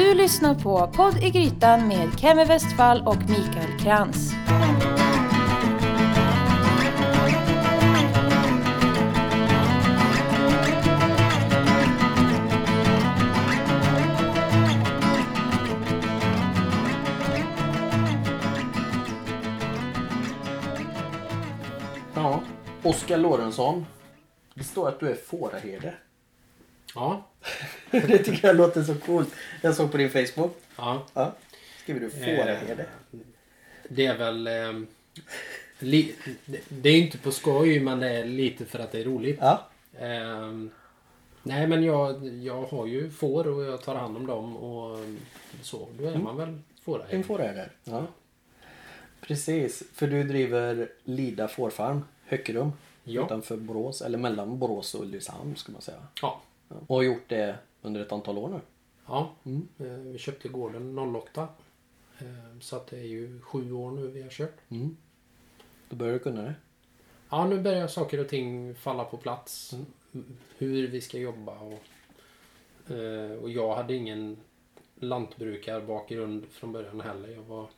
Du lyssnar på Podd i Grytan med Kemi Westfall och Mikael Krantz. Ja. Oskar Lorentzon. Det står att du är fåraherde. Ja. det tycker jag låter så coolt. Jag såg på din Facebook. ja. Ja. Skriver du fåraherde? Det är väl... Eh, li, det- är inte på skoj men det är lite för att det är roligt. Ja. Eh, nej men jag, jag har ju får och jag tar hand om dem och så. Då är man väl En fåraherde. fåraherde. Ja. Precis. För du driver Lida fårfarm, Hökerum. Ja. Utanför Borås. Eller mellan Borås och Ulricehamn ska man säga. Ja. Ja. Och har gjort det under ett antal år nu. Ja. Mm. Eh, vi köpte gården 08. Eh, så att det är ju sju år nu vi har kört. Mm. Då börjar du kunna det. Ja, nu börjar saker och ting falla på plats. Mm. Hur vi ska jobba och, eh, och jag hade ingen lantbrukarbakgrund från början heller. Jag var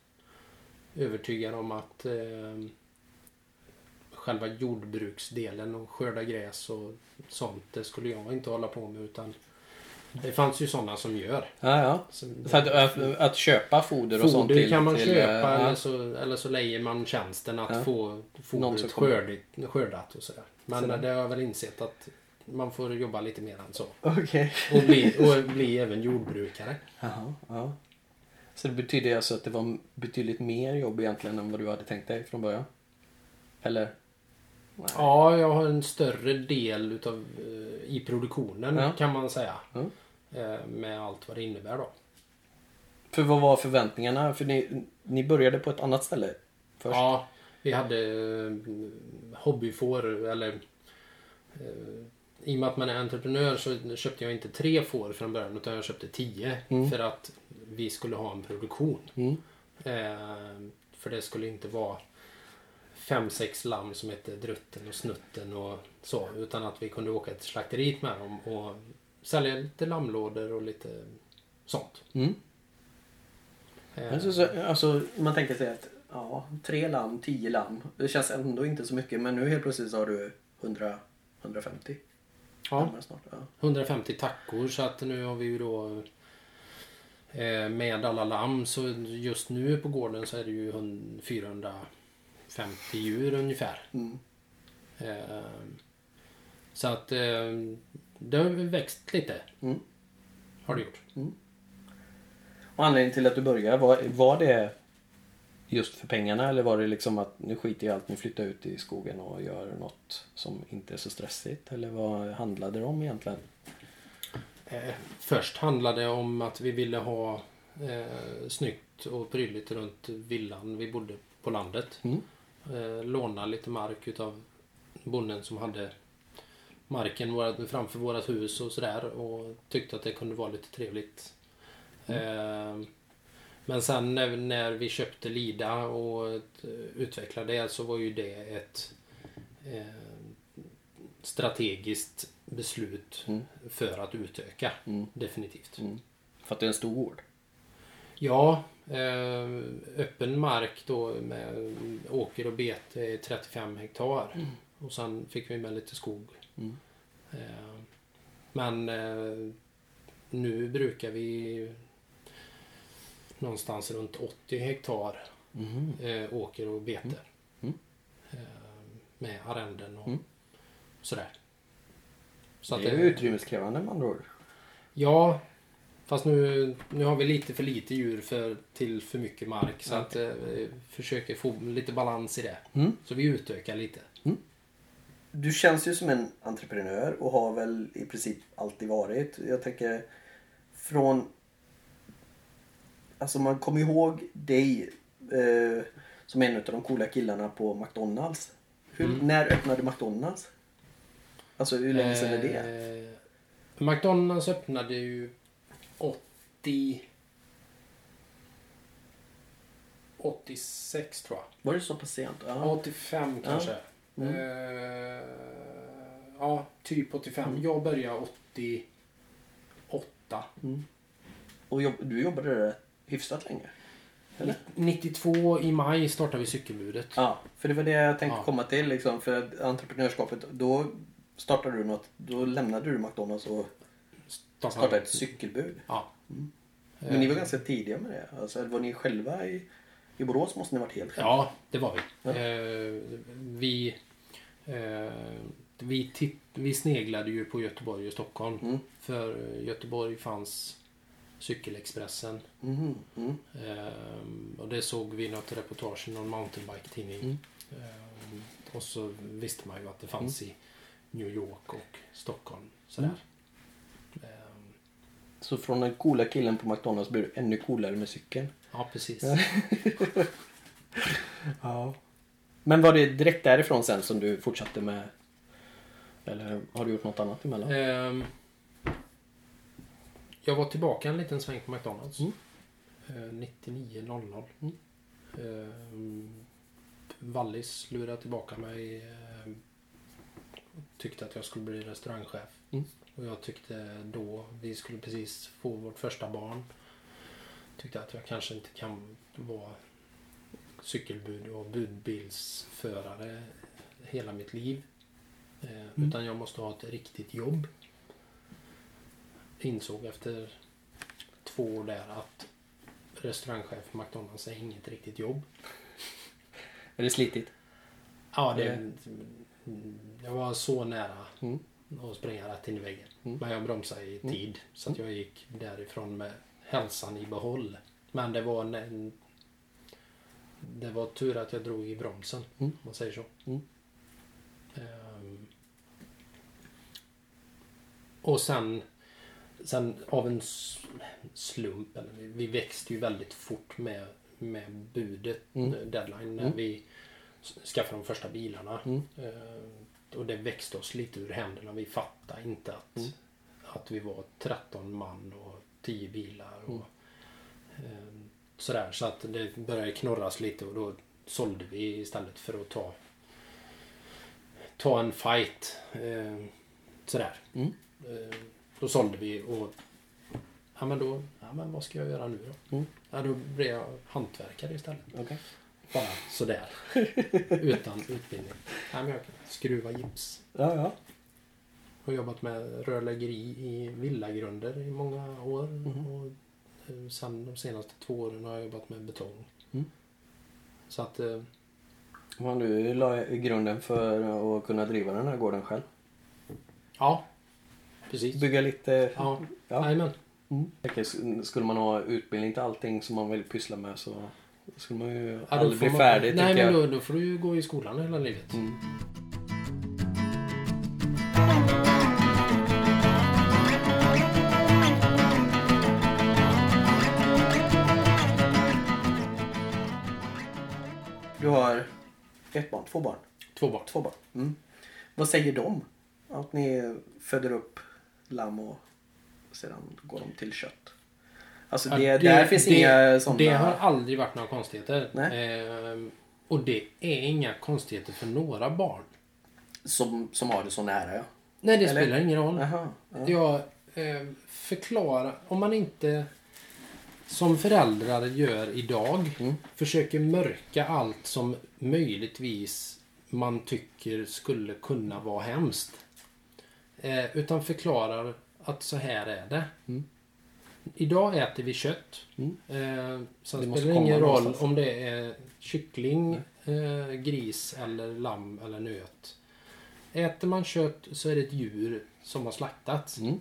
övertygad om att eh, själva jordbruksdelen och skörda gräs och sånt, det skulle jag inte hålla på med utan det fanns ju sådana som gör. Ja, ja. Som- För att, att, att köpa foder och sånt Foder till... kan man till, köpa eh, eller, ja. så, eller så lejer man tjänsten att Ja. få fodret skördigt, skördat och sådär. Men Sådär. det har jag väl insett att man får jobba lite mer än så. Okej. Och bli, och bli även jordbrukare. Jaha, ja. Så det betyder alltså att det var betydligt mer jobb egentligen än vad du hade tänkt dig från början? Eller? Nej. Ja, jag har en större del utav, eh, i produktionen Ja. kan man säga. Ja. Eh, Med allt vad det innebär då. För vad var förväntningarna? För ni, ni började på ett annat ställe först? Ja, vi hade eh, hobbyfår eller eh, i och med att man är entreprenör så köpte jag inte tre får från början utan jag köpte tio Mm. för att vi skulle ha en produktion. Mm. Eh, för det skulle inte vara fem, sex lamm som hette Drutten och Snutten och så utan att vi kunde åka till slakteriet med dem och sälja lite lammlådor och lite sånt. Mm. Eh, Alltså, så, alltså, man tänker sig att ja, tre lamm, tio lamm. Det känns ändå inte så mycket men nu helt plötsligt så har du 100, 150 ja. snart. Ja. 150 tackor så att nu har vi ju då eh, med alla lamm så just nu på gården så är det ju hun- 450 djur ungefär. Mm. Eh, så att eh, det har växt lite. Mm. Har det gjort. Och anledningen till att du började, var, var det just för pengarna eller var det liksom att nu skiter jag i allt, nu flyttar jag ut i skogen och gör något som inte är så stressigt? Eller vad handlade det om egentligen? Eh, först handlade det om att vi ville ha eh, snyggt och prydligt runt villan. Vi bodde på landet. Mm. Eh, låna lite mark utav bonden som hade marken framför vårat hus och sådär och tyckte att det kunde vara lite trevligt. Eh, men sen när, när vi köpte Lida och eh, utvecklade det så var ju det ett eh, strategiskt beslut Mm. för att utöka. Mm. Definitivt. Mm. För att det är en stor gård? Ja, eh, öppen mark då med åker och bete är 35 hektar. Och sen fick vi med lite skog. Mm. Eh, men eh, nu brukar vi någonstans runt 80 hektar Mhm. eh, åker och bete. Mm. Eh, med arrenden och Mm. sådär. Så det är ju utrymmeskrävande med andra ord. Ja, fast nu, nu har vi lite för lite djur för, till för mycket mark. Så att eh, vi försöker få lite balans i det. Mm. Så vi utökar lite. Du känns ju som en entreprenör och har väl i princip alltid varit. Jag tänker från... Alltså man kommer ihåg dig eh, som en av de coola killarna på McDonalds. Hur, Mm. När öppnade McDonalds? Alltså hur länge sedan är det? Eh, McDonalds öppnade ju 80... 86 tror jag. Var det så pass sent? Ja. 85 kanske. Mm. Eh, ja, typ 85. Mm. Jag började 88. Mm. Och jobb, du jobbade där hyfsat länge? Eller? 92 i maj startade vi cykelbudet. Ja, för det var det jag tänkte Ja. komma till. Liksom, för entreprenörskapet, då startade du något. Då lämnade du McDonalds och startade ett cykelbud. Ja. Men ni var ganska tidiga med det. Alltså, var ni själva i, i Borås måste ni varit helt själva. Ja, det var vi. Ja. Eh, vi, eh, vi, titt, vi sneglade ju på Göteborg och Stockholm. Mm. För Göteborg fanns Cykelexpressen. Mhm, mm. Eh, och det såg vi i något reportage i någon mountainbike-tidning. Mm. Eh, och så visste man ju att det fanns i New York och Stockholm. Sådär. Mm. Eh, Så från den coola killen på McDonalds blev du ännu coolare med cykeln. Ja, precis. Ja. Men var det direkt därifrån sen som du fortsatte med? Eller har du gjort något annat emellan? Ehm, jag var tillbaka en liten sväng på McDonalds. Mm. Eh, 99.00. Mm. Ehm, Wallis lurade tillbaka mig. ehm, tyckte att jag skulle bli restaurangchef. Mm. Och jag tyckte då, vi skulle precis få vårt första barn. Tyckte att jag kanske inte kan vara cykelbud och budbilsförare hela mitt liv. Eh, Utan jag måste ha ett riktigt jobb. Insåg efter två år där att restaurangchef på McDonalds är inget riktigt jobb. Är det slitigt? Ja, det, jag var så nära Mm. att springa rätt in i väggen. Mm. Men jag bromsade i tid. Så att jag gick därifrån med hälsan i behåll. Men det var en, det var tur att jag drog i bromsen. Mm. Om man säger så. Mm. Ehm, och sen, sen av en slump, eller vi, vi växte ju väldigt fort med, med budet, Mm. deadline, när Mm. vi skaffade de första bilarna. Ehm, och det växte oss lite ur händerna. Vi fattade inte att, Mm. att vi var 13 man och 10 bilar. Och, Mm. ehm, sådär, så att det började knorras lite och då sålde vi istället för att ta ta en fight. Eh, sådär. Mm. Eh, då sålde vi och ja men då, ja men vad ska jag göra nu då? Mm. Ja då blev jag hantverkare istället. Okej. Bara sådär. Utan utbildning. Ja, men jag kan skruva gips. Ja, ja. Har jobbat med rörläggeri i villagrunder i många år. Mhm. Och eh, sen de senaste två åren har jag jobbat med betong. Mm. Så att eh, Men du la grunden för att kunna driva den här gården själv. ja. Precis. Bygga lite... Ja. Ja. Jajamän. Mm. Skulle man ha utbildning till allting som man vill pyssla med så skulle man ju Ja, aldrig bli man- färdig. Nej, men då, då får du ju gå i skolan hela livet. Mm. Ett barn, två barn. Två barn. Två barn. Mm. Vad säger de? Att ni föder upp lamm och sedan går de till kött? Alltså det, Ja, där finns inga sådana... Det har aldrig varit några konstigheter. Ehm, och det är inga konstigheter för några barn. som, som har det så nära ja. Nej, det Eller? spelar ingen roll. Jaha. Ja. Jag eh, förklarar, om man inte som föräldrar gör idag Mm. försöker mörka allt som möjligtvis man tycker skulle kunna vara hemskt. Eh, utan förklarar att så här är det. Mm. Idag äter vi kött. Mm. Eh, sen Det spelar det ingen roll någonstans. om det är kyckling, eh, gris eller lamm eller nöt. Äter man kött så är det ett djur som har slaktats. Mm.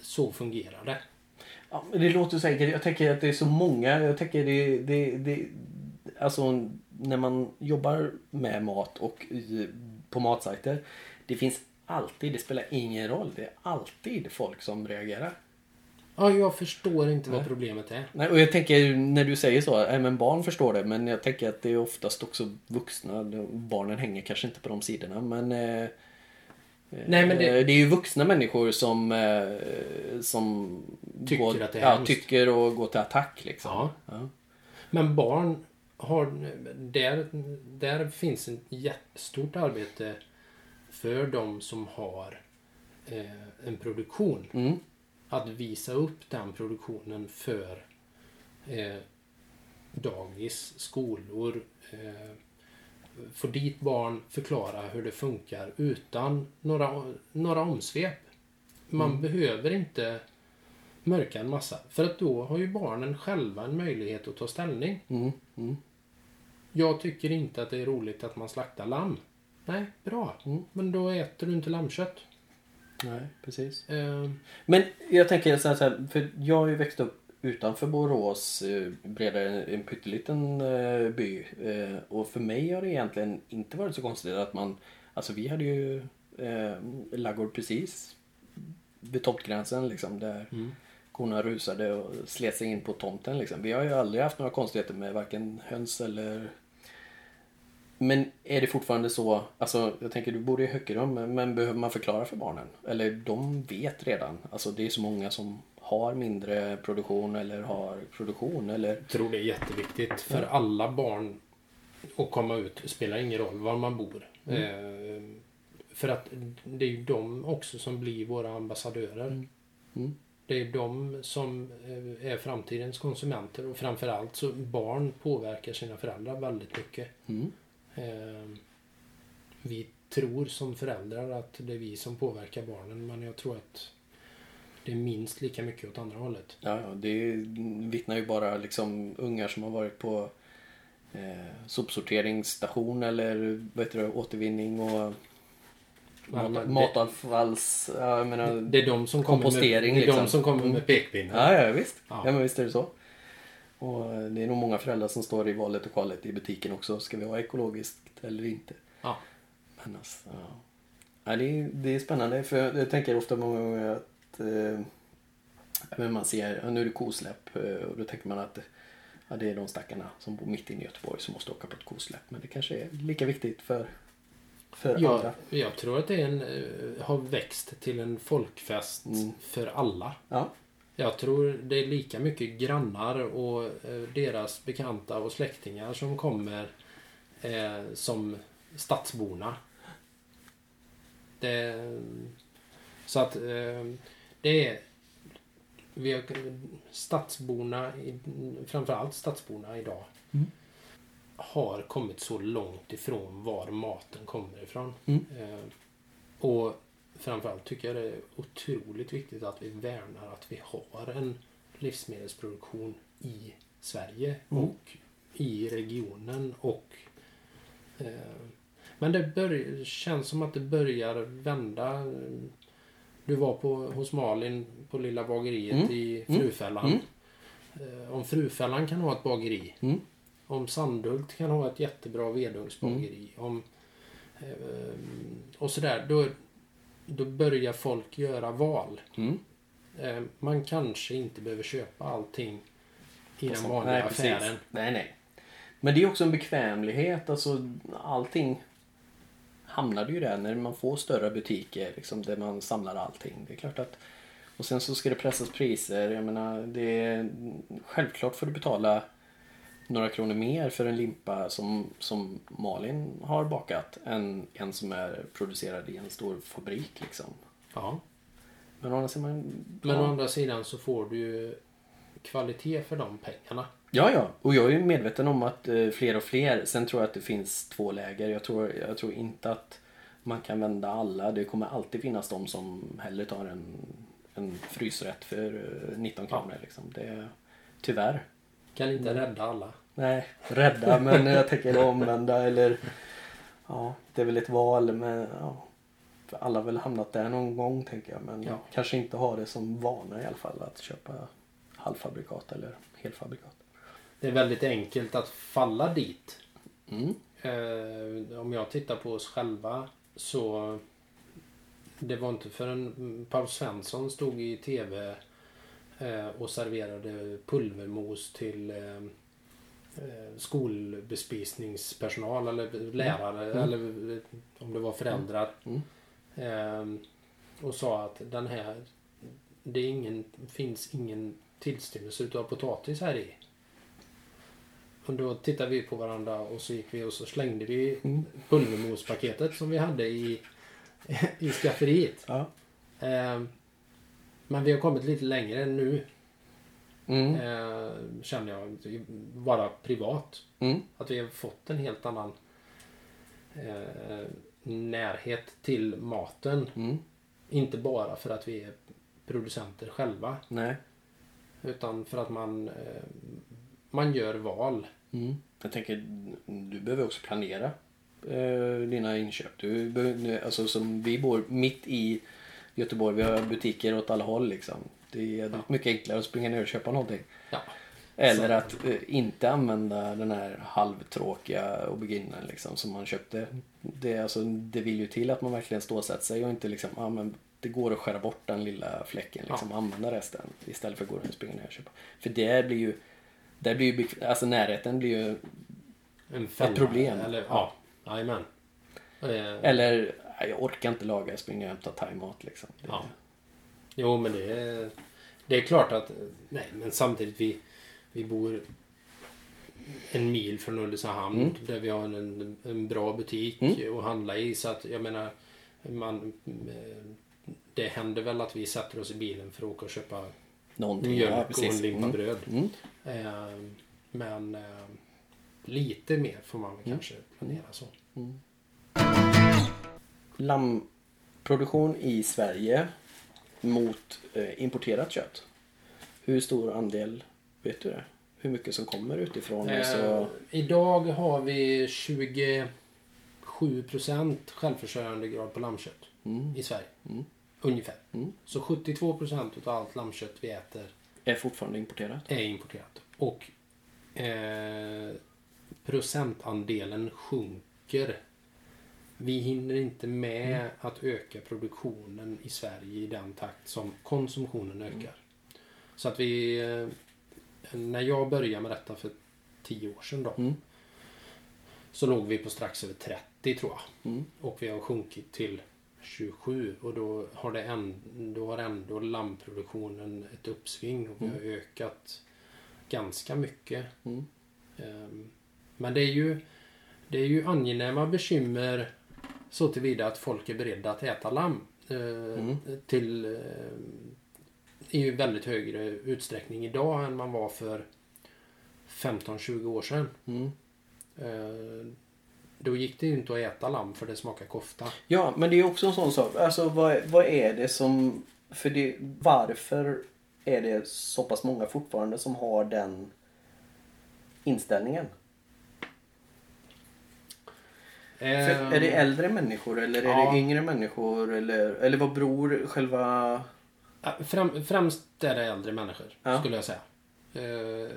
Så fungerar det. Ja, men det låter säkert. Jag tänker att det är så många. Jag tänker det, det, det Alltså när man jobbar med mat och i, på matsajter. Det finns alltid, det spelar ingen roll. Det är alltid folk som reagerar. Ja, jag förstår inte vad Nej. problemet är. Nej, och jag tänker när du säger så, men barn förstår det. Men jag tänker att det är oftast också vuxna. Barnen hänger kanske inte på de sidorna. Men, eh, Nej, men det- eh, det är ju vuxna människor som, eh, som Tycker går, att det är ja, tycker och går till attack. Liksom. Ja. Ja. Men barn har... Där, där finns ett jättestort arbete för de som har eh, en produktion. Mm. att visa upp den produktionen för eh, dagis, skolor, eh, få dit barn, förklara hur det funkar utan några, några omsvep. Man Mm. behöver inte mörka en massa. För att då har ju barnen själva en möjlighet att ta ställning. Mm. Mm. Jag tycker inte att det är roligt att man slaktar lamm. Nej, bra. Mm. Men då äter du inte lammkött. Nej, precis. Eh, Men jag tänker så här, för jag har ju växt upp utanför Borås, eh, bredare en pytteliten eh, by. Eh, och för mig har det egentligen inte varit så konstigt att man, alltså vi hade ju eh, laggård precis vid tomtgränsen liksom där mm. korna rusade och slet sig in på tomten liksom. Vi har ju aldrig haft några konstigheter med varken höns eller men är det fortfarande så, alltså jag tänker du bor i Hökerum, men, men behöver man förklara för barnen? Eller de vet redan, alltså det är så många som har mindre produktion eller har produktion eller Jag tror det är jätteviktigt för Ja. alla barn att komma ut. Det spelar ingen roll var man bor. Mm. Eh, för att det är ju de också som blir våra ambassadörer. Mm. Mm. Det är de som eh, är framtidens konsumenter och framförallt så barn påverkar sina föräldrar väldigt mycket. Mm. Eh, vi tror som föräldrar att det är vi som påverkar barnen men jag tror att det är minst lika mycket åt andra hållet. Ja, ja, det vittnar ju bara liksom ungar som har varit på eh, sopsorteringsstation eller vad heter det, återvinning och mat, matavfalls... Ja, jag menar, Det är de som kommer med, Kompostering, det är de liksom. som kommer Mm. med pekpinnar. Ja, ja visst. Ja. Ja. men visst är det så. Och eh, det är nog många föräldrar som står i valet och kvalet i butiken också. Ska vi ha ekologiskt eller inte? Ja. Men alltså, ja. ja det, är, det är spännande för jag, jag tänker ofta många gånger att eh, ja, men man ser, ja, nu är det kosläpp eh, och då tänker man att ja, det är de stackarna som bor mitt inne i Göteborg som måste åka på ett kosläpp. Men det kanske är lika viktigt för, för Jag, andra. jag tror att det är en, eh, har växt till en folkfest Mm. för alla. Ja. Jag tror det är lika mycket grannar och eh, deras bekanta och släktingar som kommer eh, som stadsborna. Det, så att eh, det är vi har, stadsborna, framförallt stadsborna idag, Mm. har kommit så långt ifrån var maten kommer ifrån. Mm. Eh, och framförallt tycker jag det är otroligt viktigt att vi värnar att vi har en livsmedelsproduktion i Sverige Mm. och i regionen och eh, men det börjar, känns som att det börjar vända. Du var på, hos Malin på lilla bageriet Mm. i Mm. Frufällan. Mm. Eh, Om Frufällan kan ha ett bageri. Mm. Om Sandhult kan ha ett jättebra vedugnsbageri. Om, eh, och sådär. Då, då börjar folk göra val. Mm. Eh, man kanske inte behöver köpa allting i den vanliga nej, precis. affären. Nej, nej. Men det är också en bekvämlighet. Alltså allting hamnar ju där när man får större butiker liksom, där man samlar allting. Det är klart att och sen så ska det pressas priser. Jag menar, det är, självklart får du betala några kronor mer för en limpa som, som Malin har bakat än en som är producerad i en stor fabrik. Liksom. Ja. Men å andra sidan... Men å andra sidan så får du ju kvalitet för de pengarna. Ja, ja. Och jag är ju medveten om att eh, fler och fler. Sen tror jag att det finns två läger. Jag tror, jag tror inte att man kan vända alla. Det kommer alltid finnas de som hellre tar en, en frysrätt för eh, 19 Ja. kronor. Liksom. Det, tyvärr. Kan inte rädda alla. Nej, rädda. men jag tänker omvända eller... Ja, det är väl ett val. Men, ja, alla har väl hamnat där någon gång tänker jag. Men Ja. kanske inte har det som vana i alla fall att köpa halvfabrikat eller helfabrikat. Det är väldigt enkelt att falla dit. Mm. Eh, om jag tittar på oss själva så det var inte förrän Paul Svensson stod i tv eh, och serverade pulvermos till eh, skolbespisningspersonal eller lärare Mm. eller om det var föräldrar. Mm. Eh, och sa att den här det ingen, finns ingen tillstymmelse utav potatis här i. Och då tittade vi på varandra och så gick vi och så slängde vi Mm. pulvermospaketet som vi hade i, i skafferiet. Ja. Eh, Men vi har kommit lite längre nu. Mm. Eh, känner jag. Bara privat. Mm. Att vi har fått en helt annan eh, närhet till maten. Mm. Inte bara för att vi är producenter själva. Nej. Utan för att man, eh, man gör val. Mm. Jag tänker, du behöver också planera eh, dina inköp. Du behöver, alltså, som vi bor mitt i Göteborg, vi har butiker åt alla håll liksom. Det är Ja. mycket enklare att springa ner och köpa någonting. Ja. Eller Så- att eh, inte använda den här halvtråkiga auberginen liksom, som man köpte. Det, alltså, det vill ju till att man verkligen stålsätter sig och inte liksom, ja men det går att skära bort den lilla fläcken liksom, och använda resten istället för att gå runt och springa ner och köpa. För det blir ju, där blir ju, alltså närheten blir ju, fälla, problem. Eller, ja, jajamän. Eh, eller jag orkar inte laga, jag springer och hämtar thaimat liksom. Det, Ja. Jo, men det är, det är klart att... Nej, men samtidigt vi, vi bor en mil från Ulricehamn Mm. där vi har en, en bra butik Mm. att handla i. Så att jag menar, man, det händer väl att vi sätter oss i bilen för att åka och köpa Någonting, mjölk ja, och precis. en limpa Mm. bröd. Mm. Eh, men eh, lite mer får man väl Mm. kanske planera så. Lammproduktion i Sverige mot eh, importerat kött. Hur stor andel, vet du det? Hur mycket som kommer utifrån? Eh, Alltså, idag har vi 27 procent självförsörjande grad på lammkött mm, i Sverige. Mm. Ungefär. Mm. Så 72 procent av allt lammkött vi äter är fortfarande importerat. är importerat. Och eh, procentandelen sjunker. Vi hinner inte med Mm. att öka produktionen i Sverige i den takt som konsumtionen ökar. Så att vi... Eh, när jag började med detta för 10 år sedan då. Mm. Så låg vi på strax över 30 tror jag. Mm. Och vi har sjunkit till 27 och då har, det ändå, då har ändå lammproduktionen ett uppsving och vi har ökat ganska mycket. Mm. Ehm, Men det är ju, det är ju angenäma bekymmer så tillvida att folk är beredda att äta lamm. eh, Mm. Till eh, i väldigt högre utsträckning idag än man var för 15-20 år sedan. Mm. Då gick det ju inte att äta lamm för det smakar kofta. Ja, men det är också en sån sak. Alltså vad, vad är det som... För det, varför är det så pass många fortfarande som har den inställningen? För är det äldre människor eller är Ehm. Ja. det yngre människor? Eller, eller vad beror själva... Främ, främst är det äldre människor, Ja. skulle jag säga. Eh,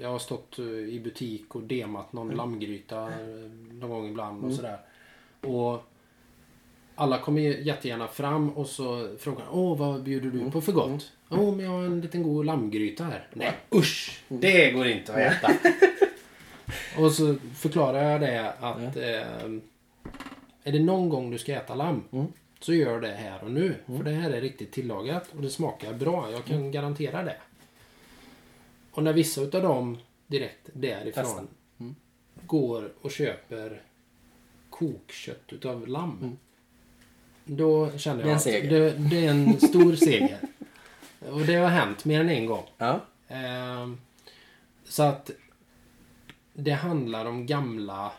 Jag har stått eh, i butik och demat någon lammgryta eh, någon gång ibland och sådär. Och alla kommer jättegärna fram och så frågar Åh, vad bjuder du på för gott? Åh, men jag har en liten god lammgryta här. Nej, usch! Det går inte att äta. och så förklarar jag det att eh, är det någon gång du ska äta lamm Mm. så gör det här och nu. För det här är riktigt tillagat och det smakar bra. Jag kan garantera det. Och när vissa utav dem direkt därifrån. Mm. går och köper kokkött utav lamm. Mm. Då känner jag att det, det är en stor seger. Och det har hänt mer än en gång. Ja. Ehm, så att det handlar om gamla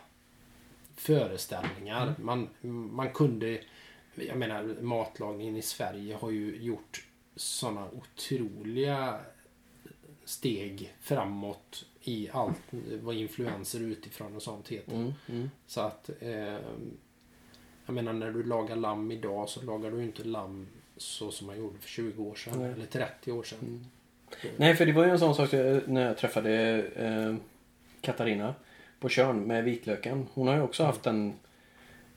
föreställningar. Man, man kunde... Jag menar, matlagningen i Sverige har ju gjort sådana otroliga steg framåt i allt vad influenser utifrån och sånt heter. Mm. Mm. Så att... ehm, jag menar, när du lagar lamm idag så lagar du inte lamm så som man gjorde för 20 år sedan. Nej. Eller 30 år sedan. Nej, för det var ju en sån sak eh, när jag träffade eh, Katarina på Tjörn med vitlöken. Hon har ju också haft en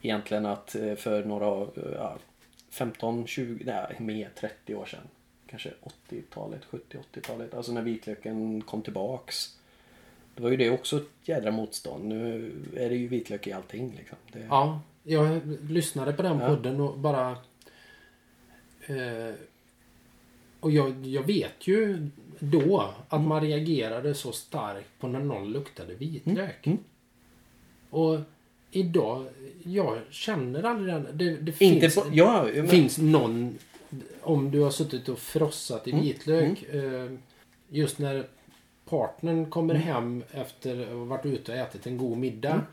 egentligen att eh, för några eh, ja, 15, 20, nej mer 30 år sedan. Kanske 80-talet, 70-80-talet. Alltså när vitlöken kom tillbaks. Det var ju det också ett jädra motstånd. Nu är det ju vitlök i allting liksom. Det, Ja, jag lyssnade på den Ja. podden och bara... Eh, och jag, jag vet ju då att man reagerade så starkt på när någon luktade vitlök. Mm. Och idag, jag känner aldrig den. Det, det finns, på, ja, men, finns någon om du har suttit och frossat i Mm. vitlök. Eh, just när partnern kommer hem efter att ha varit ute och ätit en god middag. Mm.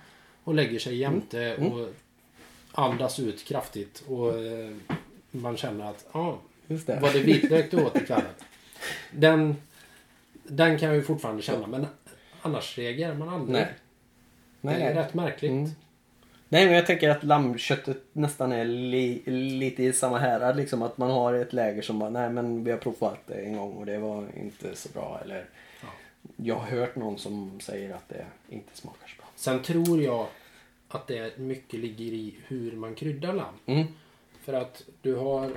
Och lägger sig jämte Mm. och andas ut kraftigt. Och eh, man känner att ja, det. var det vitlök du åt ikväll? Den, den kan jag ju fortfarande känna. Men annars reagerar man aldrig. Nej. Nej, det är rätt märkligt. Mm. Nej, men jag tänker att lammköttet nästan är li, lite i samma härad. Liksom att man har ett läger som bara, nej men vi har provat det en gång och det var inte så bra. Eller Ja. jag har hört någon som säger att det inte smakar så bra. Sen tror jag att det mycket ligger i hur man kryddar lamm. Mm. För att du har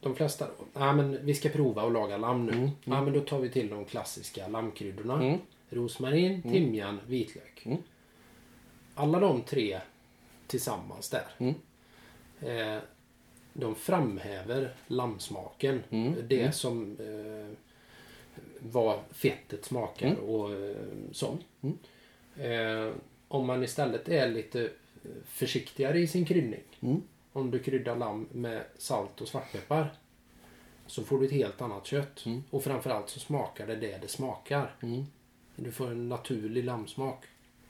de flesta ja men vi ska prova att laga lamm nu. Mm, Ja men då tar vi till de klassiska lammkryddorna. Mm. Rosmarin, timjan, vitlök. Mm. Alla de tre tillsammans där. Mm. Eh, de framhäver lammsmaken. Mm, Det mm. som eh, vad fettet smakar Mm. och eh, så. Mm. Eh, om man istället är lite försiktigare i sin kryddning. Mm. Om du kryddar lamm med salt och svartpeppar. Så får du ett helt annat kött. Mm. Och framförallt så smakar det det det smakar. Du får en naturlig lammsmak.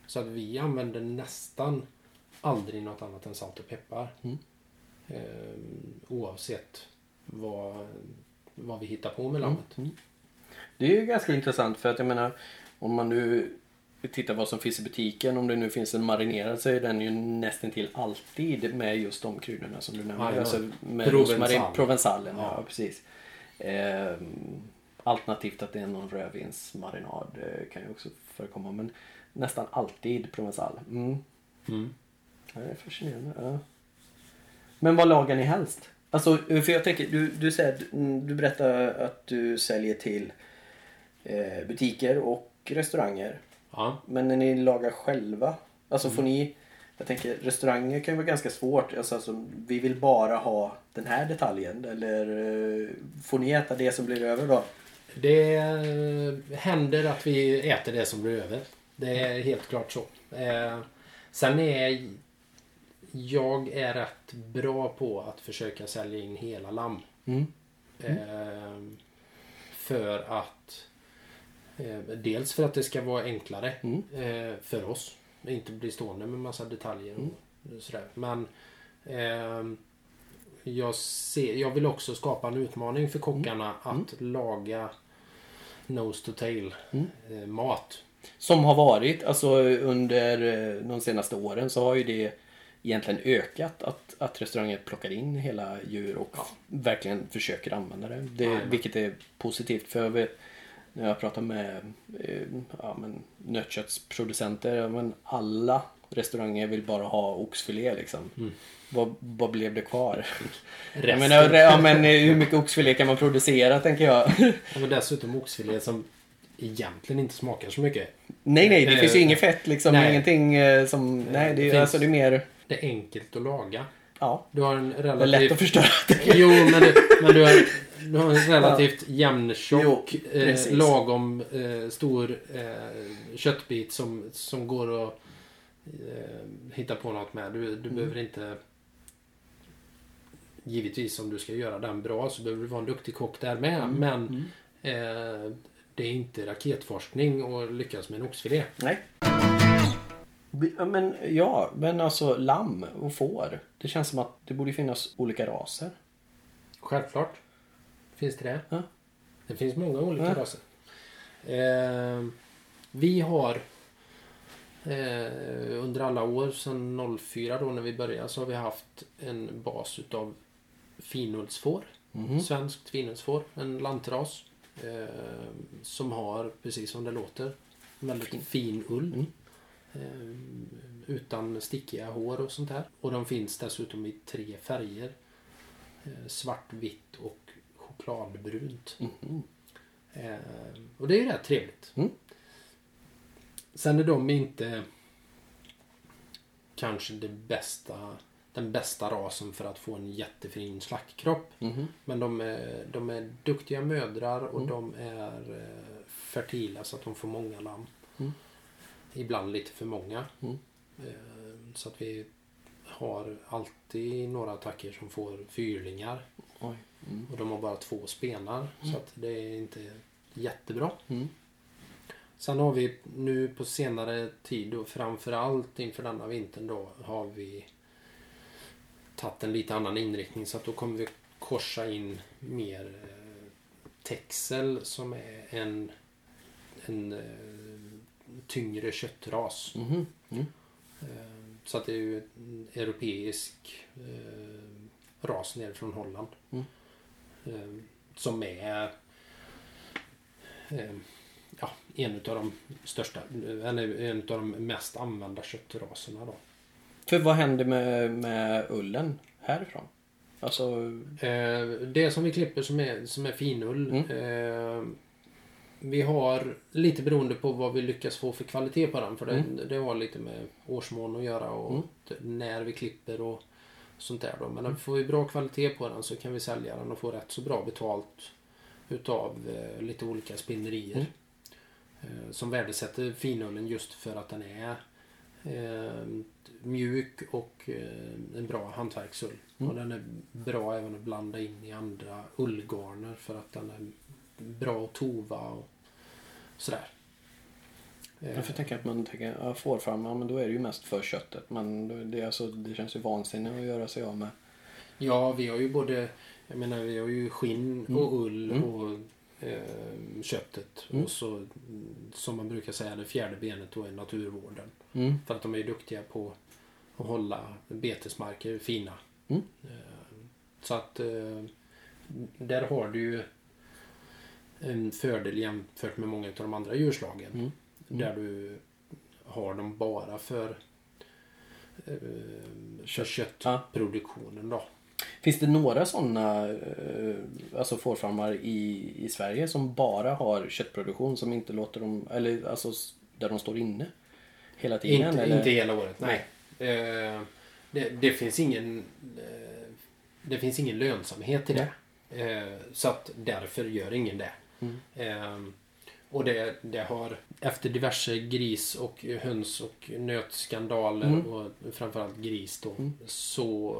Så att vi använder nästan aldrig något annat än salt och peppar. Mm. Eh, oavsett vad, vad vi hittar på med lammet. Mm. Det är ju ganska intressant för att jag menar om man nu tittar vad som finns i butiken. Om det nu finns en marinerad så är den ju nästan till alltid med just de kryddorna som du nämnde. Ja, ja. Alltså med Provençal. rosmarin, provensalen. Ja. Ja. precis. Ehm, alternativt att det är någon rödvinsmarinad eh, kan ju också förekomma. Men nästan alltid provensal. Mm. Mm. Ja, det är fascinerande. Ja. Men vad lagar ni helst? Alltså, för jag tänker, du, du, säger, mm, du berättar att du säljer till eh, butiker och restauranger. Ja. Men när ni lagar själva, alltså får ni... Jag tänker restauranger kan ju vara ganska svårt. Alltså, alltså, vi vill bara ha den här detaljen. Eller eh, får ni äta det som blir över då? Det händer att vi äter det som blir över. Det är helt klart så. Eh, sen är jag är rätt bra på att försöka sälja in hela lamm. Mm. Eh, för att eh, dels för att det ska vara enklare Mm. eh, för oss. Inte bli stående med massa detaljer och sådär. Men ehm, jag, ser, jag vill också skapa en utmaning för kockarna att laga nose to tail Mm. eh, mat. Som har varit, alltså under eh, de senaste åren så har ju det egentligen ökat att, att restauranger plockar in hela djur och verkligen försöker använda det. det Jajamän. vilket är positivt för jag vet, när jag pratar med eh, ja, men, nötköttsproducenter, ja, men alla restauranger vill bara ha oxfilé liksom. Mm. Vad, vad blev det kvar? Jag menar, ja, men eh, hur mycket oxfilé kan man producera tänker jag? Och dessutom oxfilé som egentligen inte smakar så mycket. nej, nej, det Eh, finns ju inget fett liksom. nej. Ingenting som... Nej, det, det finns- alltså, det är mer... Det är enkelt att laga. Ja, Du har en det är lätt relativt... att förstöra. Jo, men, du, men du, har, du har en relativt jämntjock, Jo, eh, lagom eh, stor eh, köttbit som, som går att eh, hitta på något med. Du, Mm. du behöver inte... Givetvis om du ska göra den bra så behöver du vara en duktig kock där med. Mm. Men eh, det är inte raketforskning att lyckas med en oxfilé. Nej. Ja, Men ja, men alltså lamm och får. Det känns som att det borde finnas olika raser. Självklart. Finns det det? Ja. Det finns många olika Ja. raser. Eh, vi har eh, under alla år sedan 04 då när vi började så har vi haft en bas utav finullsfår. Mhm. Svenskt finullsfår. En lantras. Eh, som har, precis som det låter, väldigt Fin. fin, ull. Mm. Eh, utan stickiga hår och sånt här. Och de finns dessutom i tre färger. Eh, svart, vitt och chokladbrunt. Eh, och det är ju rätt trevligt. Mm. Sen är de inte kanske det bästa, den bästa rasen för att få en jättefin slaktkropp. Mhm. Men de är, de är duktiga mödrar och Mm. de är fertila så att de får många lamm. Mm. Ibland lite för många. Mm. Eh, så att vi har alltid några attacker som får fyrlingar. Mm. Och de har bara två spenar. Så att det är inte jättebra. Mm. Sen har vi nu på senare tid och framförallt inför denna vintern då har vi tagit en lite annan inriktning så att då kommer vi korsa in mer eh, texel som är en, en eh, tyngre köttras. Mhm. Mm. Eh, Så att det är ju en europeisk eh, ras ner från Holland. Mm. Eh, som är ja, en av de största, eller en av de mest använda köttraserna då. För vad händer med, med ullen härifrån? Alltså, det som vi klipper som är, som är finull. Mm. Vi har lite beroende på vad vi lyckas få för kvalitet på den. För det, Mm. det har lite med årsmån att göra och Mm. när vi klipper och sånt där. Då. Men får vi bra kvalitet på den så kan vi sälja den och få rätt så bra betalt utav eh, lite olika spinnerier. Mm. Eh, som värdesätter finullen just för att den är eh, mjuk och eh, en bra hantverksull. Mm. Och den är bra även att blanda in i andra ullgarner för att den är bra att tova och sådär. Jag får tänka att man tänker, ja, fårfarm, ja, men då är det ju mest för köttet. Men det, är alltså, det känns ju vansinnigt att göra sig av med. Ja, vi har ju både jag menar, vi har ju skinn Mm. och ull Mm. och eh, köttet. Mm. Och så mm, som man brukar säga det fjärde benet då är naturvården. Mm. För att de är ju duktiga på att hålla betesmarker fina. Mm. Eh, Så att eh, där har du ju en fördel jämfört med många av de andra djurslagen. Mm. Där du har dem bara för, eh, köttproduktionen då. Finns det några sådana eh, alltså fårfarmar i, i Sverige som bara har köttproduktion som inte låter dem, eller alltså där de står inne hela tiden? Inte, eller? inte hela året, nej. Eh, det, det, finns ingen, eh, det finns ingen lönsamhet i det. Eh, så att därför gör ingen det. Mm. Eh, och det, det har efter diverse gris och höns och nötskandaler Mm. och framförallt gris då Mm. så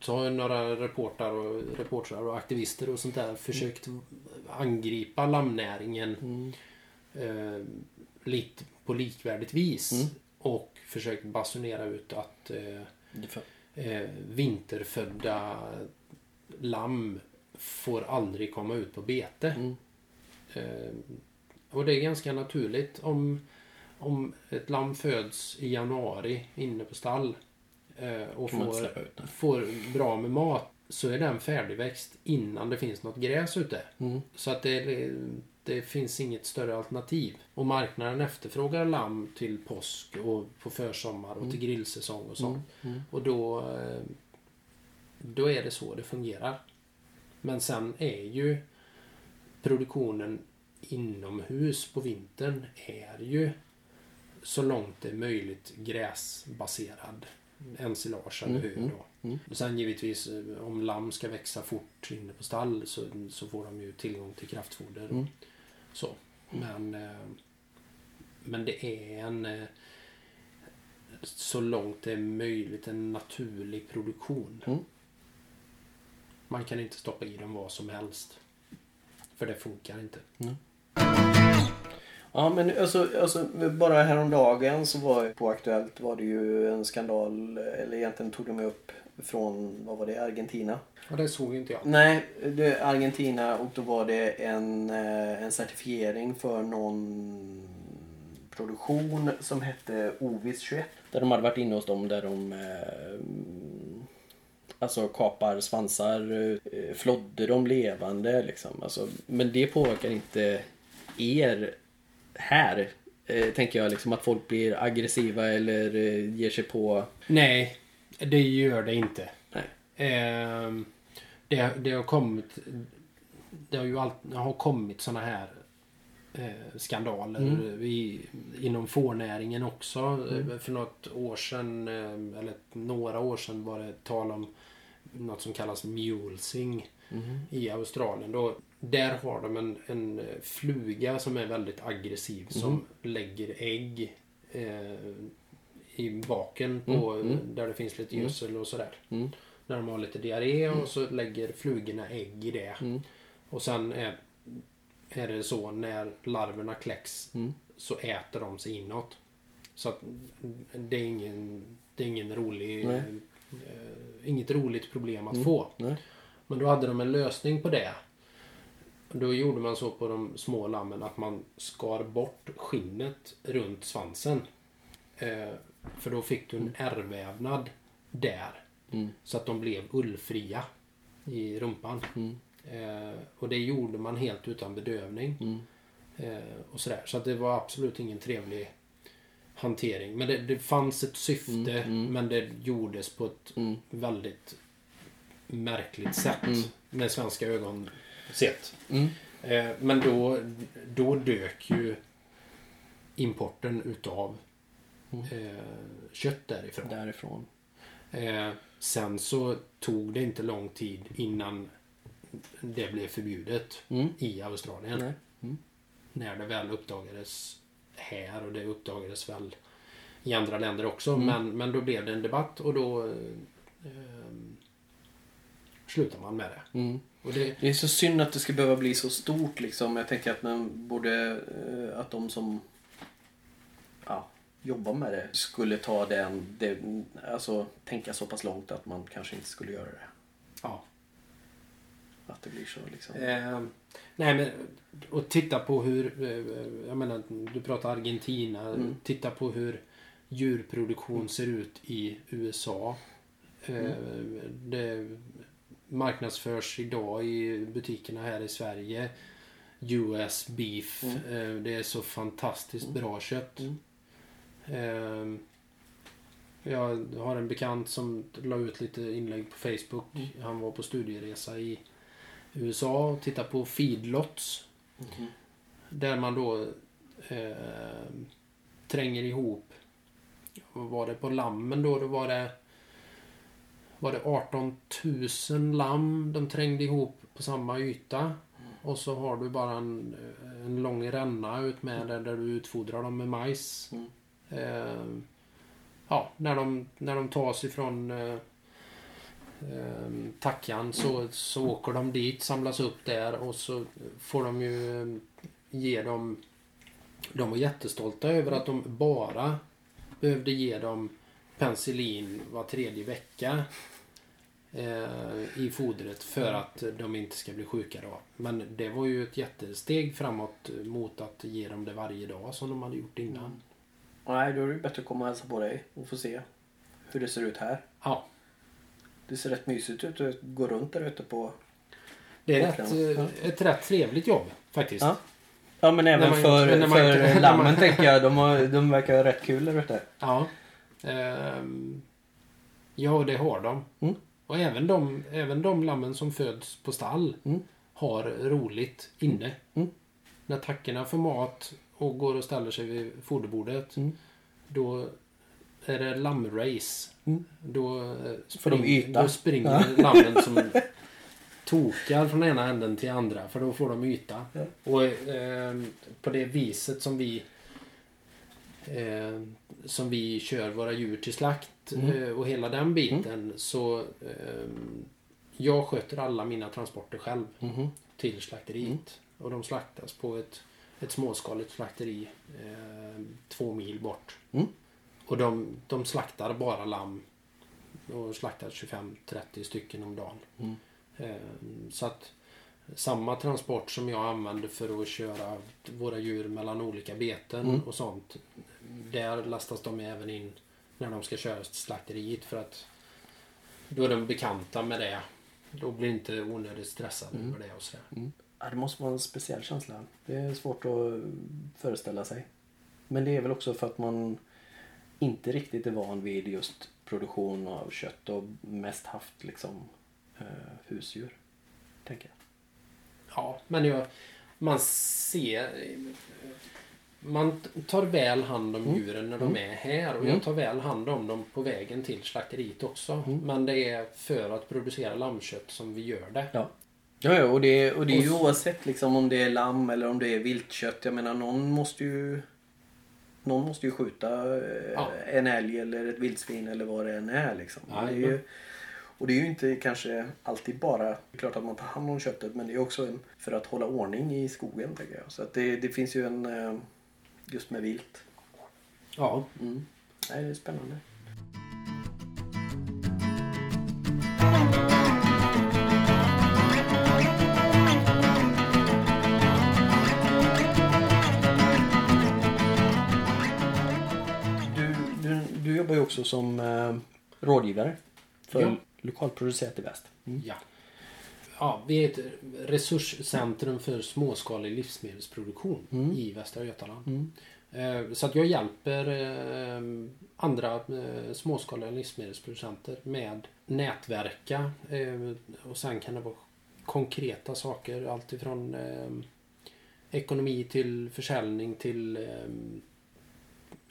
så har några reportrar och, reportrar och aktivister och sånt där försökt angripa lammnäringen Mm. eh, lite på likvärdigt vis. Mm. Och försökt basunera ut att eh, eh, vinterfödda lamm får aldrig komma ut på bete. Mm. Eh, och det är ganska naturligt om, om ett lamm föds i januari inne på stall eh, och får, får bra med mat så är den färdigväxt innan det finns något gräs ute. Mm. Så att det, det finns inget större alternativ. Och marknaden efterfrågar lamm till påsk och på försommar och till grillsäsong och sånt. Mm. Mm. Och då, eh, då är det så det fungerar. Men sen är ju produktionen inomhus på vintern är ju så långt det är möjligt gräsbaserad ensilage eller Mm, hö. mm, Då. mm. Och sen givetvis eh, om lamm ska växa fort inne på stall så, så får de ju tillgång till kraftfoder. Mm. Så. Men, eh, men det är en eh, så långt det är möjligt en naturlig produktion. Mm. Man kan inte stoppa i dem vad som helst. För det funkar inte. Ja men alltså, alltså bara häromdagen så var på Aktuellt var det ju en skandal, eller egentligen tog de upp från, vad var det, Argentina? Och det såg inte jag. Nej, det är Argentina och då var det en, eh, en certifiering för någon produktion som hette Ovis 21. Där de hade varit inne hos dem där de eh, Alltså kapar svansar, eh, flodder dem levande liksom. Alltså, men det påverkar inte er här. Eh, tänker jag liksom att folk blir aggressiva eller eh, ger sig på... Nej, det gör det inte. Nej. Ehm, det, det har kommit det har ju all, har kommit såna här eh, skandaler Mm. i, inom fårnäringen också. Eh, För något år sedan, eller några år sedan var det tal om något som kallas mulesing i Australien. Då, där har de en, en fluga som är väldigt aggressiv som lägger ägg eh, i baken på, Mm, mm. där det finns lite gödsel och sådär. Mm. När de har lite diarré och så lägger flugorna ägg i det. Mm. Och sen är, är det så när larverna kläcks Mm. så äter de sig inåt. Så att det är ingen, det är ingen rolig, Nej. Eh, inget roligt problem att Mm. få. Nej. Men då hade de en lösning på det. Då gjorde man så på de små lammen att man skar bort skinnet runt svansen. Eh, för då fick du en ärrvävnad där. Mm. Så att de blev ullfria i rumpan. Mm. Eh, och det gjorde man helt utan bedövning. Mm. Eh, och sådär. Så att det var absolut ingen trevlig hantering. Men det, det fanns ett syfte Mm, mm. men det gjordes på ett Mm. väldigt märkligt sätt. Mm. Med svenska ögon sett. Mm. Eh, men då, då dök ju importen utav Mm. eh, kött därifrån. Därifrån. Eh, sen så tog det inte lång tid innan det blev förbjudet i Australien. När det väl uppdagades här och det uppdagades väl i andra länder också. Mm. Men, men då blev det en debatt och då eh, slutade man med det. Mm. Det Det är så synd att det ska behöva bli så stort liksom. Jag tänker att man borde, eh, att de som ja, jobbar med det skulle ta den, det, alltså tänka så pass långt att man kanske inte skulle göra det. Att det blir så liksom. Eh, nej men och titta på hur, eh, jag menar du pratar Argentina. Mm. Titta på hur djurproduktion ser ut i USA. Eh, Mm. Det marknadsförs idag i butikerna här i Sverige. US beef. Mm. Eh, det är så fantastiskt bra kött. Mm. Eh, jag har en bekant som la ut lite inlägg på Facebook. Mm. Han var på studieresa i USA och tittade på feedlots. Mhm. Där man då eh, tränger ihop. Var det på lammen då? Då var det var det 18 000 lamm de trängde ihop på samma yta. Och så har du bara en, en lång ränna ut med där, där du utfodrar dem med majs. Mm. Eh, ja, när de, när de tas ifrån eh, eh, tackan så, så åker de dit, samlas upp där och så får de ju eh, ge dem... De var jättestolta över att de bara behövde ge dem penicillin var tredje vecka eh, i fodret för att de inte ska bli sjuka då. Men det var ju ett jättesteg framåt mot att ge dem det varje dag som de hade gjort innan. Nej, då är det bättre att komma och hälsa på dig och få se hur det ser ut här. Ja, Det ser rätt mysigt ut att gå runt där ute på... det är rätt, eh, ett rätt trevligt jobb faktiskt. Ja. Ja men även man- för, man- för man- lammen tänker jag. De, har, de verkar ha rätt kul där ute. Ja. Ehm, ja, det har de. Mm. Och även de, även de lammen som föds på stall Mm. har roligt inne. Mm. När tackorna får mat och går och ställer sig vid foderbordet. Mm. Då är det lammrace. Mm. Då, eh, Får de spring- yta. då springer lammen som tokar från ena änden till andra. För då får de yta. Ja. Och eh, på det viset som vi eh, som vi kör våra djur till slakt Mm. eh, och hela den biten så eh, jag sköter alla mina transporter själv Mhm. till slakteriet. Och de slaktas på ett, ett småskaligt slakteri eh, två mil bort. Mm. Och de, de slaktar bara lamm och slaktar 25-30 stycken om dagen. Mm. Eh, så att samma transport som jag använder för att köra våra djur mellan olika beten Mm. och sånt. Där lastas de även in när de ska köras till slakteriet för att då är de bekanta med det. Då blir inte onödigt stressade Mm. över det och sådär. Ja, det måste vara en speciell känsla. Det är svårt att föreställa sig. Men det är väl också för att man inte riktigt är van vid just produktion av kött och mest haft liksom eh, husdjur. Tänker jag. Ja, men jag, man ser... Man tar väl hand om Mm. djuren när de Mm. är här och Mm. jag tar väl hand om dem på vägen till slakteriet också. Mm. Men det är för att producera lammkött som vi gör det. Ja. Ja, ja och det, och det är ju oavsett liksom om det är lamm eller om det är viltkött. Jag menar någon måste ju någon måste ju skjuta eh, Ja. en älg eller ett vildsvin eller vad det än är liksom. Det är ju, Och det är ju inte kanske alltid bara, det är klart att man tar hand om köttet men det är också en, för att hålla ordning i skogen tänker jag. Så att det, det finns ju en, eh, just med vilt. Ja, Mm. Nej, det är spännande. Du, jobbar ju också som eh, rådgivare för Ja. lokalproducerat i väst. Mm. ja. Ja, vi är ett resurscentrum för småskalig livsmedelsproduktion Mm. i Västra Götaland. Mm. Eh, Så att jag hjälper eh, andra eh, småskaliga livsmedelsproducenter med nätverka och sen kan det vara konkreta saker. Allt ifrån eh, ekonomi till försäljning till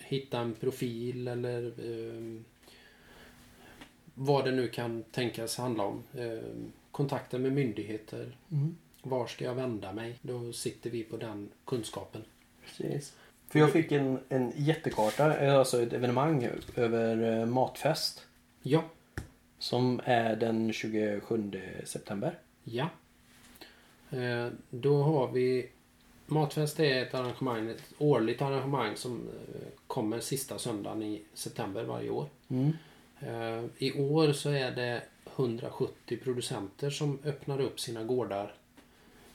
hitta en profil eller eh, vad det nu kan tänkas handla om. Eh, kontakter med myndigheter. Mm. Var ska jag vända mig? Då sitter vi på den kunskapen. Precis. För jag fick en, en jättekarta, eh, alltså ett evenemang över eh, matfest. Ja, Som är den 27 september. Ja. Eh, Då har vi Matfest är ett arrangemang, ett årligt arrangemang som eh, kommer sista söndagen i september varje år. Mm. Eh, I år så är det 170 producenter som öppnar upp sina gårdar.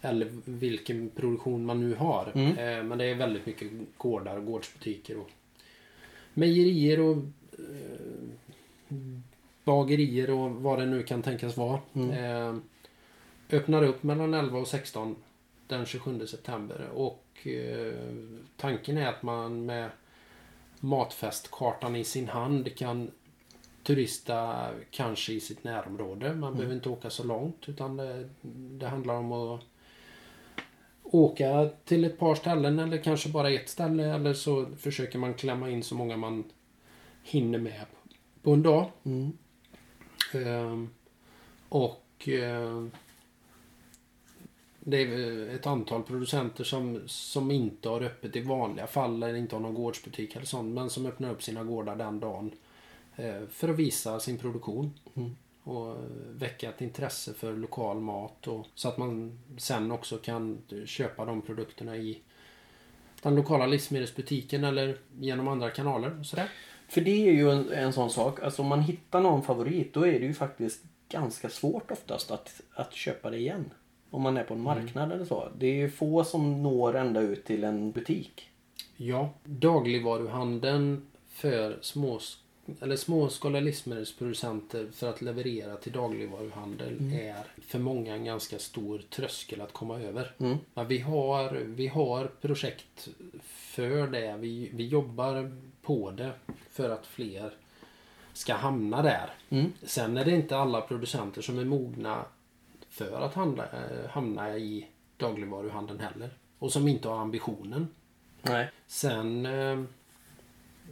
Eller vilken produktion man nu har. Mm. Eh, Men det är väldigt mycket gårdar, gårdsbutiker och mejerier och bagerier och vad det nu kan tänkas vara. Mm. Öppnar upp mellan 11 och 16 den 27 september. Och eh, tanken är att man med matfestkartan i sin hand kan turista kanske i sitt närområde. Man behöver inte åka så långt utan det, det handlar om att åka till ett par ställen eller kanske bara ett ställe eller så försöker man klämma in så många man hinner med på en dag. Mm. Ehm, och ehm, det är ett antal producenter som, som inte har öppet i vanliga fall eller inte har någon gårdsbutik eller sånt men som öppnar upp sina gårdar den dagen eh, för att visa sin produktion. Mm. Och eh, väcka ett intresse för lokal mat och så att man sen också kan köpa de produkterna i den lokala livsmedelsbutiken eller genom andra kanaler. Sådär. För det är ju en, en sån sak. Alltså om man hittar någon favorit då är det ju faktiskt ganska svårt oftast att, att köpa det igen. Om man är på en marknad eller så. Det är ju få som når ända ut till en butik. Ja, dagligvaruhandeln för små, eller småskaliga livsmedelsproducenter för att leverera till dagligvaruhandel är för många en ganska stor tröskel att komma över. Mm. Ja, vi, har, vi har projekt för det. Vi, vi jobbar på det för att fler ska hamna där. Mm. Sen är det inte alla producenter som är mogna för att handla, eh, hamna i dagligvaruhandeln heller. Och som inte har ambitionen. Nej. Sen eh,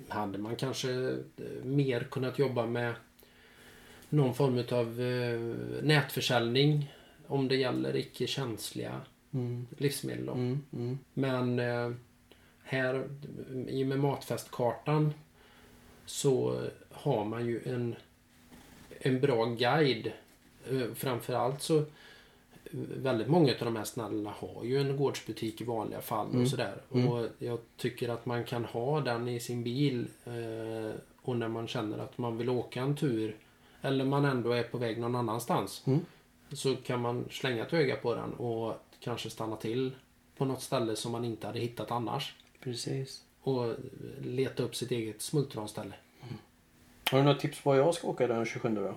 hade man kanske eh, mer kunnat jobba med någon form av nätförsäljning om det gäller icke känsliga Mm. livsmedel. Mm. Mm. Men här i och med matfestkartan så har man ju en, en bra guide. Eh, Framförallt så väldigt många av de här ställena har ju en gårdsbutik i vanliga fall Mm. och sådär. Mm. Och jag tycker att man kan ha den i sin bil eh, och när man känner att man vill åka en tur eller man ändå är på väg någon annanstans Mm. så kan man slänga ett öga på den och kanske stanna till på något ställe som man inte hade hittat annars. Precis. Och leta upp sitt eget smultronställe. Har du några tips på var jag ska åka den 27 då?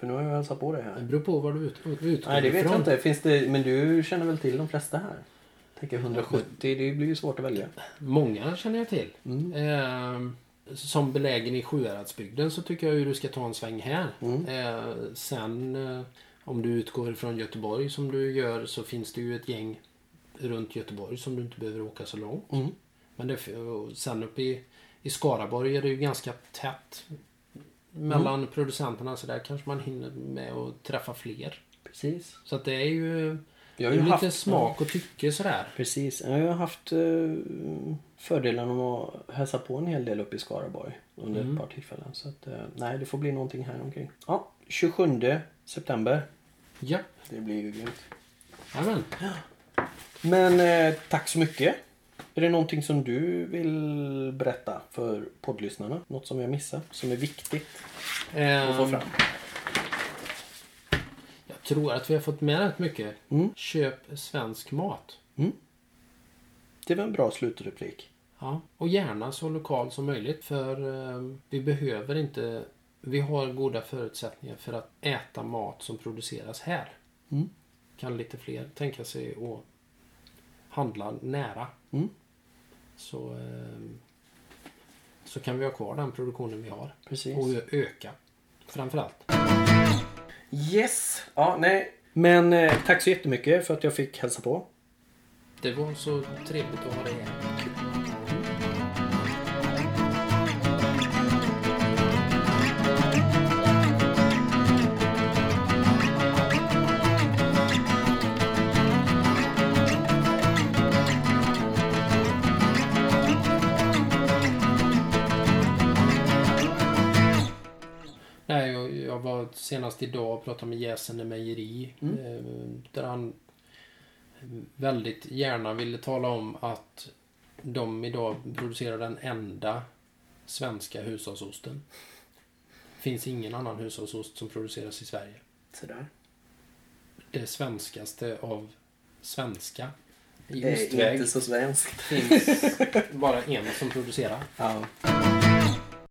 För nu har jag hälsat på dig Det här. beror på var du ut, utgår Nej det vet ifrån. jag inte. Finns det, men du känner väl till de flesta här? Tänker 170, det blir ju svårt att välja. Många känner jag till. Mm. Eh, som belägen i Sjuhäradsbygden så tycker jag ju du ska ta en sväng här. Mm. Eh, sen eh, om du utgår från Göteborg som du gör så finns det ju ett gäng runt Göteborg som du inte behöver åka så långt. Mm. Men det, sen uppe i, i Skaraborg är det ju ganska tätt mellan Mm. producenterna så där kanske man hinner med att träffa fler. Precis. Så att det är ju... Jag har ju lite haft, smak och tycke sådär. Precis. Jag har haft eh, fördelen av att hälsa på en hel del uppe i Skaraborg under Mm. ett par tillfällen. Så att, eh, nej, det får bli någonting här omkring. Ja, 27 september. Ja, Det blir ju grymt. jajamän. Men eh, tack så mycket. Är det någonting som du vill berätta för poddlyssnarna? Något som jag missat? Som är viktigt att få Ehm, fram? Jag tror att vi har fått med rätt mycket. Mm. Köp svensk mat. Det var en bra slutreplik. Ja, och gärna så lokal som möjligt för eh, vi behöver inte... Vi har goda förutsättningar för att äta mat som produceras här. Mm. Kan lite fler tänka sig att handla nära. Mm. Så, eh, så kan vi ha kvar den produktionen vi har. Precis. Och öka. Framförallt. Yes! Ja, nej. Men eh, tack så jättemycket för att jag fick hälsa på. Det var så trevligt att ha dig här. Var senast idag och pratade med Jäsene Mejeri. Eh, där han väldigt gärna ville tala om att de idag producerar den enda svenska hushållsosten. Det finns ingen annan hushållsost som produceras i Sverige. Sådär. Det svenskaste av svenska i Det är ostväg inte så svenskt. finns bara en som producerar. Ja.